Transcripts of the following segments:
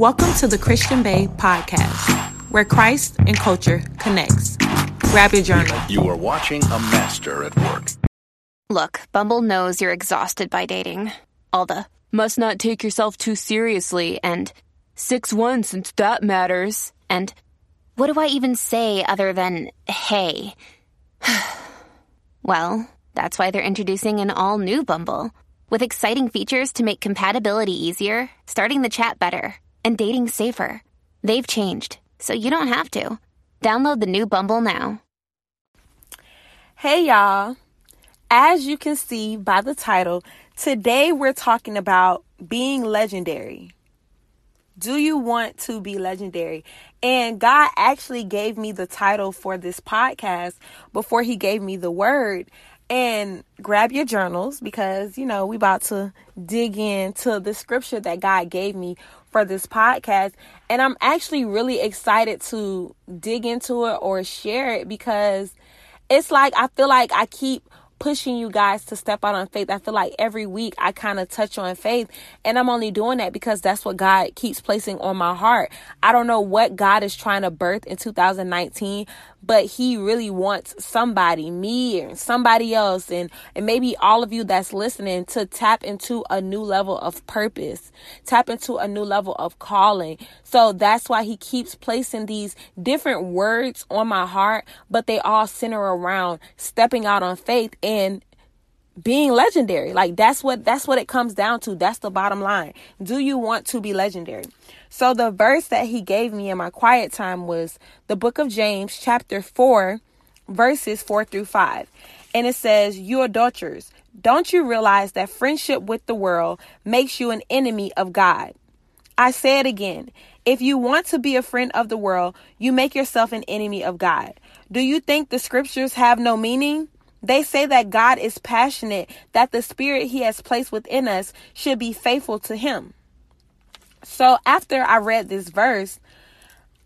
Welcome to the Christian Bae podcast, where Christ and culture connects. Grab your journal. You are watching a master at work. Look, Bumble knows you're exhausted by dating. All the must not take yourself too seriously and 6 1 since that matters. And what do I even say other than hey? well, that's why they're introducing an all new Bumble with exciting features to make compatibility easier, starting the chat better, and dating safer. They've changed, so you don't have to. Download the new Bumble now. Hey, y'all. As you can see by the title, today we're talking about being legendary. Do you want to be legendary? And God actually gave me the title for this podcast before He gave me the word and grab your journals because you know we about to dig into the scripture that God gave me for this podcast and I'm actually really excited to dig into it or share it because it's like I feel like I keep pushing you guys to step out on faith. I feel like every week I kind of touch on faith and I'm only doing that because that's what God keeps placing on my heart. I don't know what God is trying to birth in 2019, but he really wants somebody, me or somebody else, and, and maybe all of you that's listening to tap into a new level of purpose, tap into a new level of calling. So that's why he keeps placing these different words on my heart, but they all center around stepping out on faith and being legendary. Like that's what that's what it comes down to. That's the bottom line. Do you want to be legendary? So the verse that he gave me in my quiet time was the book of James chapter 4 verses 4 through 5. And it says, "You adulterers, don't you realize that friendship with the world makes you an enemy of God?" I say it again. If you want to be a friend of the world, you make yourself an enemy of God. Do you think the scriptures have no meaning? They say that God is passionate, that the spirit he has placed within us should be faithful to him. So after I read this verse,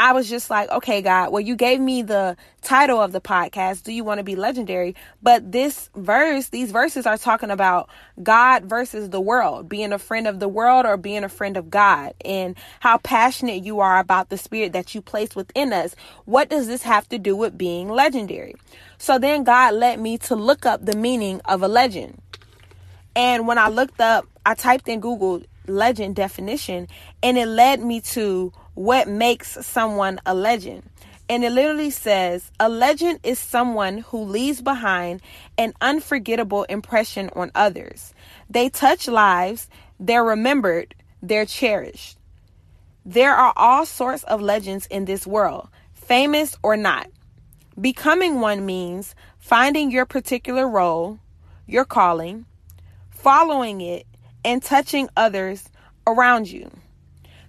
I was just like, okay, God, well, you gave me the title of the podcast, Do You Want to Be Legendary? But this verse, these verses are talking about God versus the world, being a friend of the world or being a friend of God, and how passionate you are about the spirit that you place within us. What does this have to do with being legendary? So then God led me to look up the meaning of a legend. And when I looked up, I typed in Google legend definition and it led me to what makes someone a legend. And it literally says a legend is someone who leaves behind an unforgettable impression on others. They touch lives, they're remembered, they're cherished. There are all sorts of legends in this world, famous or not. Becoming one means finding your particular role, your calling, following it, and touching others around you.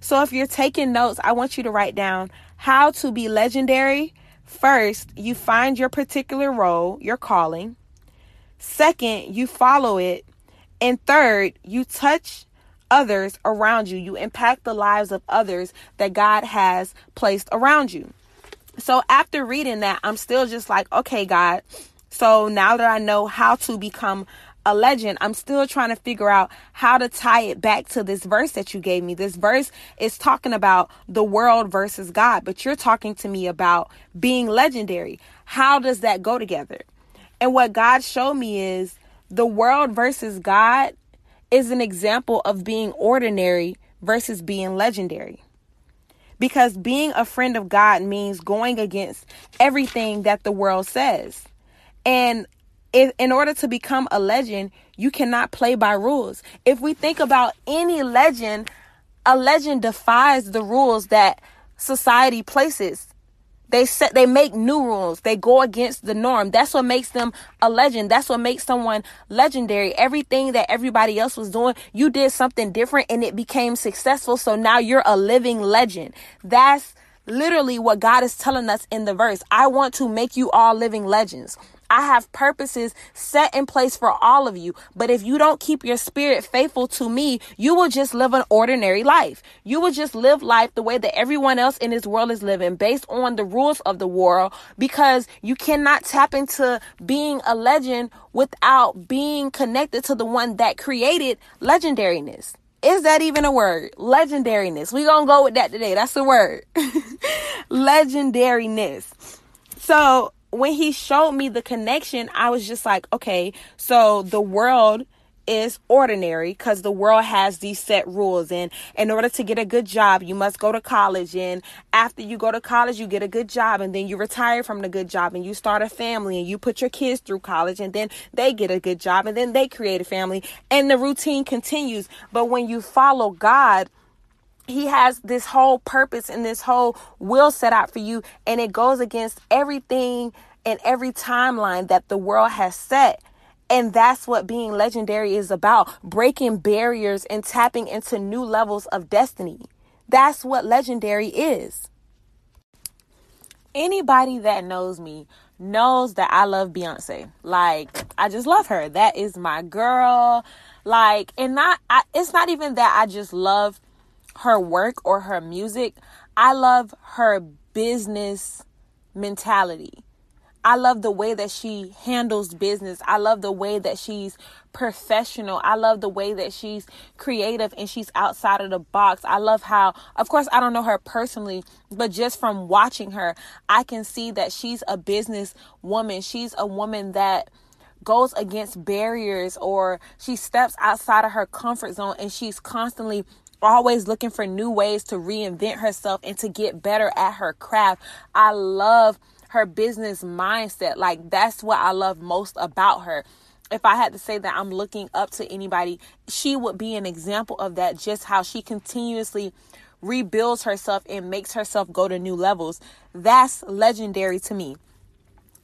So if you're taking notes, I want you to write down how to be legendary. First, you find your particular role, your calling. Second, you follow it. And third, you touch others around you. You impact the lives of others that God has placed around you. So after reading that, I'm still just like, okay, God. So now that I know how to become a legend, I'm still trying to figure out how to tie it back to this verse that you gave me. This verse is talking about the world versus God, but you're talking to me about being legendary. How does that go together? And what God showed me is the world versus God is an example of being ordinary versus being legendary. Because being a friend of God means going against everything that the world says. And if, in order to become a legend, you cannot play by rules. If we think about any legend, a legend defies the rules that society places. They set they make new rules. They go against the norm. That's what makes them a legend. That's what makes someone legendary. Everything that everybody else was doing, you did something different and it became successful. So now you're a living legend. That's literally what God is telling us in the verse. I want to make you all living legends. I have purposes set in place for all of you. But if you don't keep your spirit faithful to me, you will just live an ordinary life. You will just live life the way that everyone else in this world is living based on the rules of the world because you cannot tap into being a legend without being connected to the one that created legendariness. Is that even a word? Legendariness. We gonna go with that today. That's the word. Legendariness. So when he showed me the connection, I was just like, okay, so the world is ordinary because the world has these set rules and in order to get a good job you must go to college and after you go to college you get a good job and then you retire from the good job and you start a family and you put your kids through college and then they get a good job and then they create a family and the routine continues. But when you follow God he has this whole purpose and this whole will set out for you and it goes against everything and every timeline that the world has set and that's what being legendary is about breaking barriers and tapping into new levels of destiny. That's what legendary is. Anybody that knows me knows that I love Beyonce. Like, I just love her. That is my girl. Like, and not, I, it's not even that I just love her work or her music. I love her business mentality. I love the way that she handles business. I love the way that she's professional. I love the way that she's creative and she's outside of the box. I love how, of course, I don't know her personally, but just from watching her, I can see that she's a business woman. She's a woman that goes against barriers or she steps outside of her comfort zone and she's constantly always looking for new ways to reinvent herself and to get better at her craft. I love her business mindset. Like that's what I love most about her. If I had to say that I'm looking up to anybody, she would be an example of that, just how she continuously rebuilds herself and makes herself go to new levels. That's legendary to me.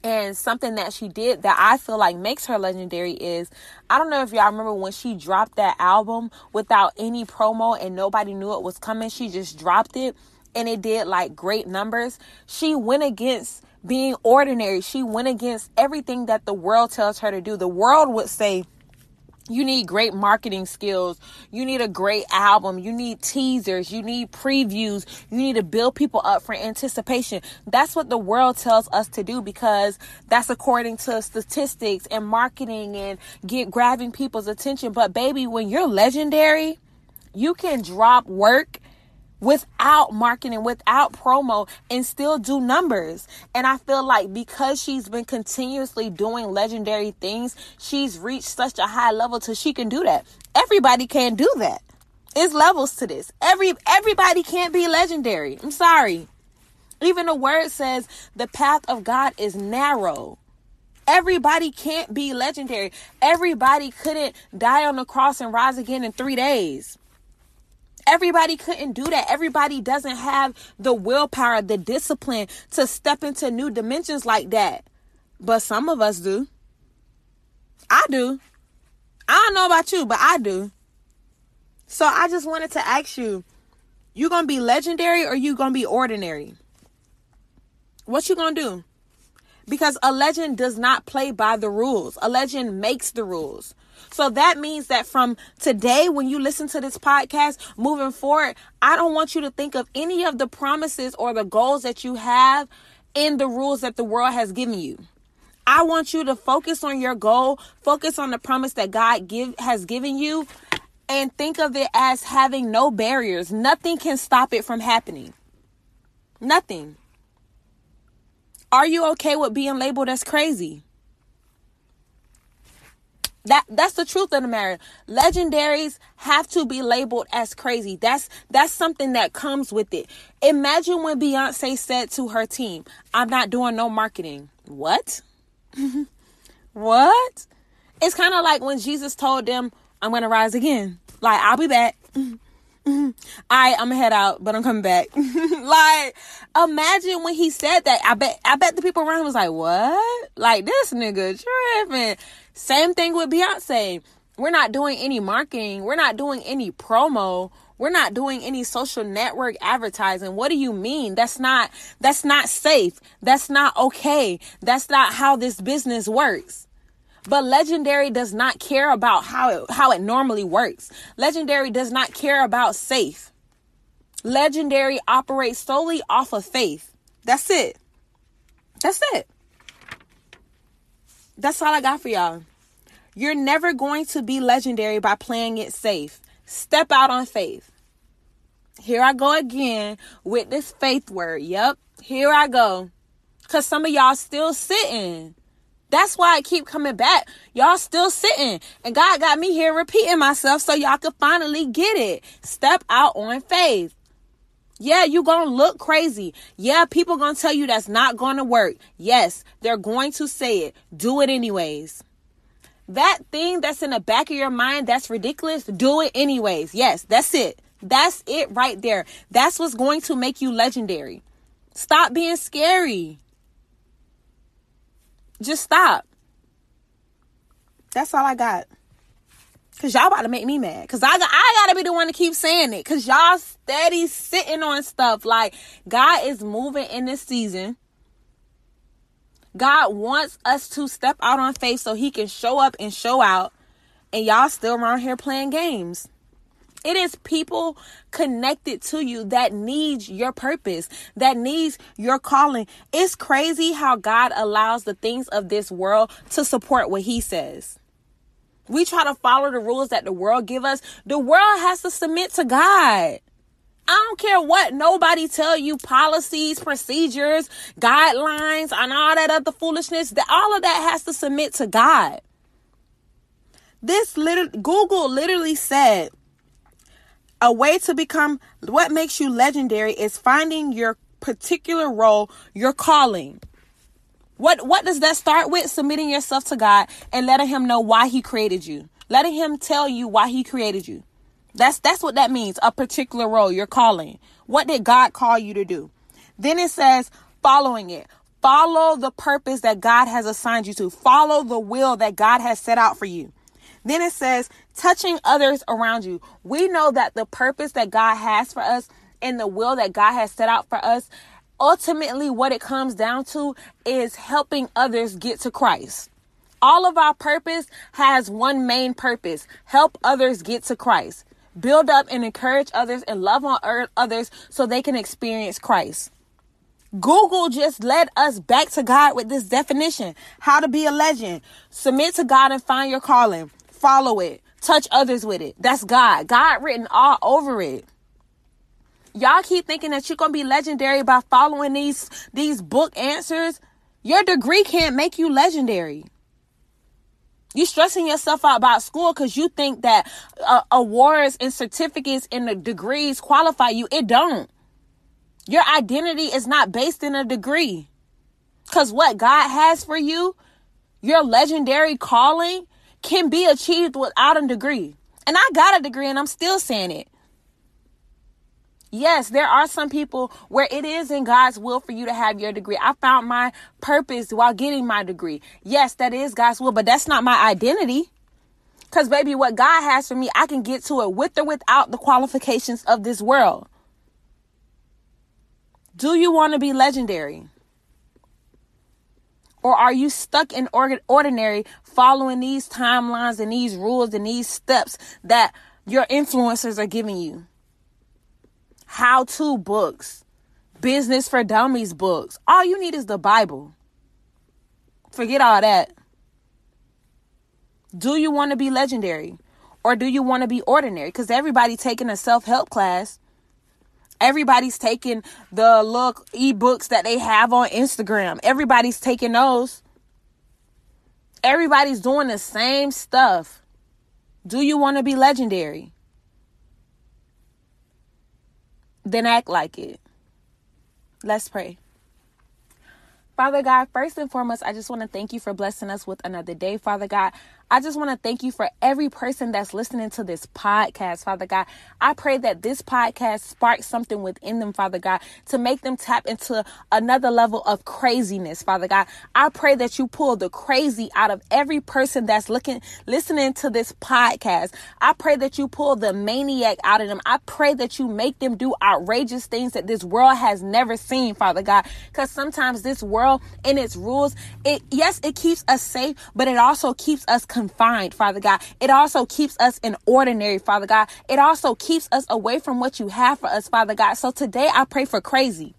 And something that she did that I feel like makes her legendary is I don't know if y'all remember when she dropped that album without any promo and nobody knew it was coming. She just dropped it and it did like great numbers. She went against being ordinary. She went against everything that the world tells her to do. The world would say, you need great marketing skills. You need a great album. You need teasers. You need previews. You need to build people up for anticipation. That's what the world tells us to do because that's according to statistics and marketing and get grabbing people's attention. But baby, when you're legendary, you can drop work without marketing, without promo, and still do numbers. And I feel like because she's been continuously doing legendary things, she's reached such a high level to she can do that. Everybody can do that. It's levels to this. Every everybody can't be legendary. I'm sorry. Even the word says the path of God is narrow. Everybody can't be legendary. Everybody couldn't die on the cross and rise again in 3 days. Everybody couldn't do that. Everybody doesn't have the willpower, the discipline to step into new dimensions like that. But some of us do. I do. I don't know about you, but I do. So I just wanted to ask you, you going to be legendary or you going to be ordinary? What you going to do? Because a legend does not play by the rules. A legend makes the rules. So that means that from today, when you listen to this podcast, moving forward, I don't want you to think of any of the promises or the goals that you have in the rules that the world has given you. I want you to focus on your goal, focus on the promise that God give has given you, and think of it as having no barriers. Nothing can stop it from happening. Nothing. Are you okay with being labeled as crazy? That that's the truth of the matter. Legendaries have to be labeled as crazy. That's that's something that comes with it. Imagine when Beyonce said to her team, "I'm not doing no marketing." What? what? It's kind of like when Jesus told them, "I'm to rise again." Like, "I'll be back." I I'm gonna head out, but I'm coming back. like, imagine when he said that. I bet I bet the people around him was like, "What? Like this nigga tripping." Same thing with Beyonce. We're not doing any marketing. We're not doing any promo. We're not doing any social network advertising. What do you mean? That's not that's not safe. That's not okay. That's not how this business works. But Legendary does not care about how it, how it normally works. Legendary does not care about safe. Legendary operates solely off of faith. That's it. That's it. That's all I got for y'all. You're never going to be legendary by playing it safe. Step out on faith. Here I go again with this faith word. Yep, here I go. Because some of y'all still sitting. That's why I keep coming back. Y'all still sitting. And God got me here repeating myself so y'all can finally get it. Step out on faith. Yeah, you gonna look crazy. Yeah, people gonna tell you that's not gonna work. Yes, they're going to say it. Do it anyways. That thing that's in the back of your mind that's ridiculous, do it anyways. Yes, that's it. That's it right there. That's what's going to make you legendary. Stop being scary. Just stop. That's all I got. Cause y'all about to make me mad. Cause I got, I gotta be the one to keep saying it. Cause y'all steady sitting on stuff. Like God is moving in this season. God wants us to step out on faith so he can show up and show out. And y'all still around here playing games. It is people connected to you that needs your purpose, that needs your calling. It's crazy how God allows the things of this world to support what he says. We try to follow the rules that the world give us. The world has to submit to God. I don't care what nobody tell you policies, procedures, guidelines, and all that other foolishness. That all of that has to submit to God. This little Google literally said a way to become what makes you legendary is finding your particular role, your calling. What what does that start with? Submitting yourself to God and letting him know why he created you. Letting him tell you why he created you. That's that's what that means. A particular role, your calling. What did God call you to do? Then it says following it. Follow the purpose that God has assigned you to. Follow the will that God has set out for you. Then it says, touching others around you. We know that the purpose that God has for us and the will that God has set out for us, ultimately, what it comes down to is helping others get to Christ. All of our purpose has one main purpose help others get to Christ. Build up and encourage others and love on others so they can experience Christ. Google just led us back to God with this definition how to be a legend. Submit to God and find your calling follow it, touch others with it. That's God. God written all over it. Y'all keep thinking that you're going to be legendary by following these these book answers. Your degree can't make you legendary. You stressing yourself out about school because you think that uh, awards and certificates and the degrees qualify you. It don't. Your identity is not based in a degree. Because what God has for you, your legendary calling, can be achieved without a degree. And I got a degree and I'm still saying it. Yes, there are some people where it is in God's will for you to have your degree. I found my purpose while getting my degree. Yes, that is God's will, but that's not my identity. Because, baby, what God has for me, I can get to it with or without the qualifications of this world. Do you want to be legendary? Or are you stuck in ordinary following these timelines and these rules and these steps that your influencers are giving you? How to books, business for dummies books. All you need is the Bible. Forget all that. Do you want to be legendary? Or do you want to be ordinary? Because everybody taking a self help class Everybody's taking the look ebooks that they have on Instagram. Everybody's taking those. Everybody's doing the same stuff. Do you want to be legendary? Then act like it. Let's pray. Father God, first and foremost, I just want to thank you for blessing us with another day, Father God. I just want to thank you for every person that's listening to this podcast, Father God. I pray that this podcast sparks something within them, Father God, to make them tap into another level of craziness, Father God. I pray that you pull the crazy out of every person that's looking, listening to this podcast. I pray that you pull the maniac out of them. I pray that you make them do outrageous things that this world has never seen, Father God. Because sometimes this world and its rules, it yes, it keeps us safe, but it also keeps us confined, Father God. It also keeps us in ordinary, Father God. It also keeps us away from what you have for us, Father God. So today I pray for crazy.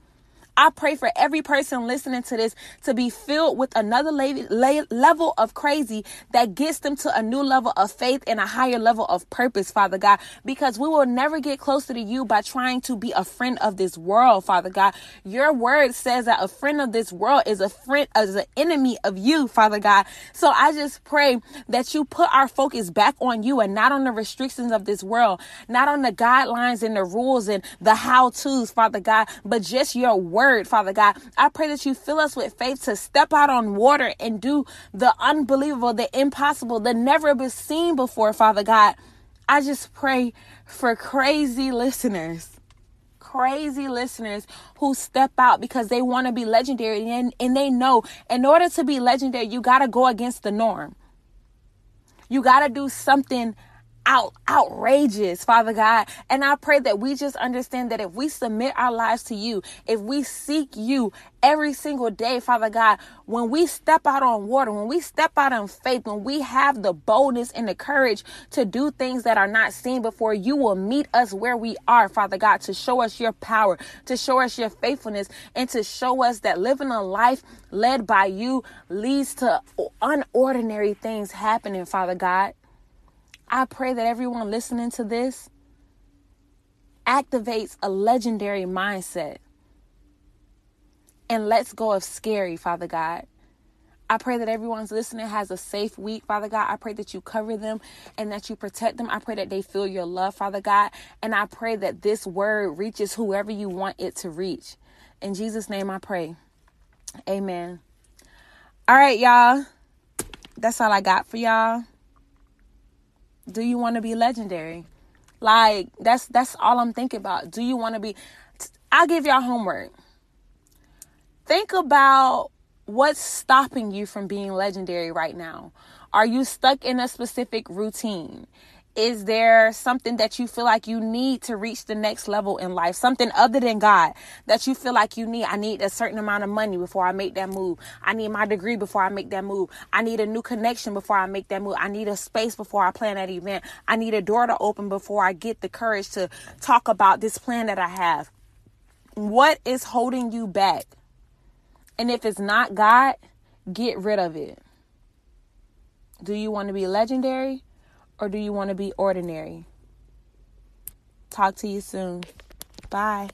I pray for every person listening to this to be filled with another level of crazy that gets them to a new level of faith and a higher level of purpose, Father God, because we will never get closer to you by trying to be a friend of this world, Father God. Your word says that a friend of this world is a friend, is an enemy of you, Father God. So I just pray that you put our focus back on you and not on the restrictions of this world, not on the guidelines and the rules and the how to's, Father God, but just your word, Father God. I pray that you fill us with faith to step out on water and do the unbelievable, the impossible, the never been seen before, Father God. I just pray for crazy listeners crazy listeners who step out because they want to be legendary and, and they know in order to be legendary, you got to go against the norm. You got to do something out outrageous, Father God. And I pray that we just understand that if we submit our lives to you, if we seek you every single day, Father God, when we step out on water, when we step out in faith, when we have the boldness and the courage to do things that are not seen before, you will meet us where we are, Father God, to show us your power, to show us your faithfulness, and to show us that living a life led by you leads to unordinary things happening, Father God. I pray that everyone listening to this activates a legendary mindset and lets go of scary, Father God. I pray that everyone's listening has a safe week, Father God. I pray that you cover them and that you protect them. I pray that they feel your love, Father God. And I pray that this word reaches whoever you want it to reach. In Jesus' name I pray. Amen. All right, y'all. That's all I got for y'all do you want to be legendary? Like that's that's all I'm thinking about. Do you want to be I'll give y'all homework. Think about what's stopping you from being legendary right now. Are you stuck in a specific routine? Is there something that you feel like you need to reach the next level in life? Something other than God that you feel like you need? I need a certain amount of money before I make that move. I need my degree before I make that move. I need a new connection before I make that move. I need a space before I plan that event. I need a door to open before I get the courage to talk about this plan that I have. What is holding you back? And if it's not God, get rid of it. Do you want to be legendary? Or do you want to be ordinary? Talk to you soon. Bye.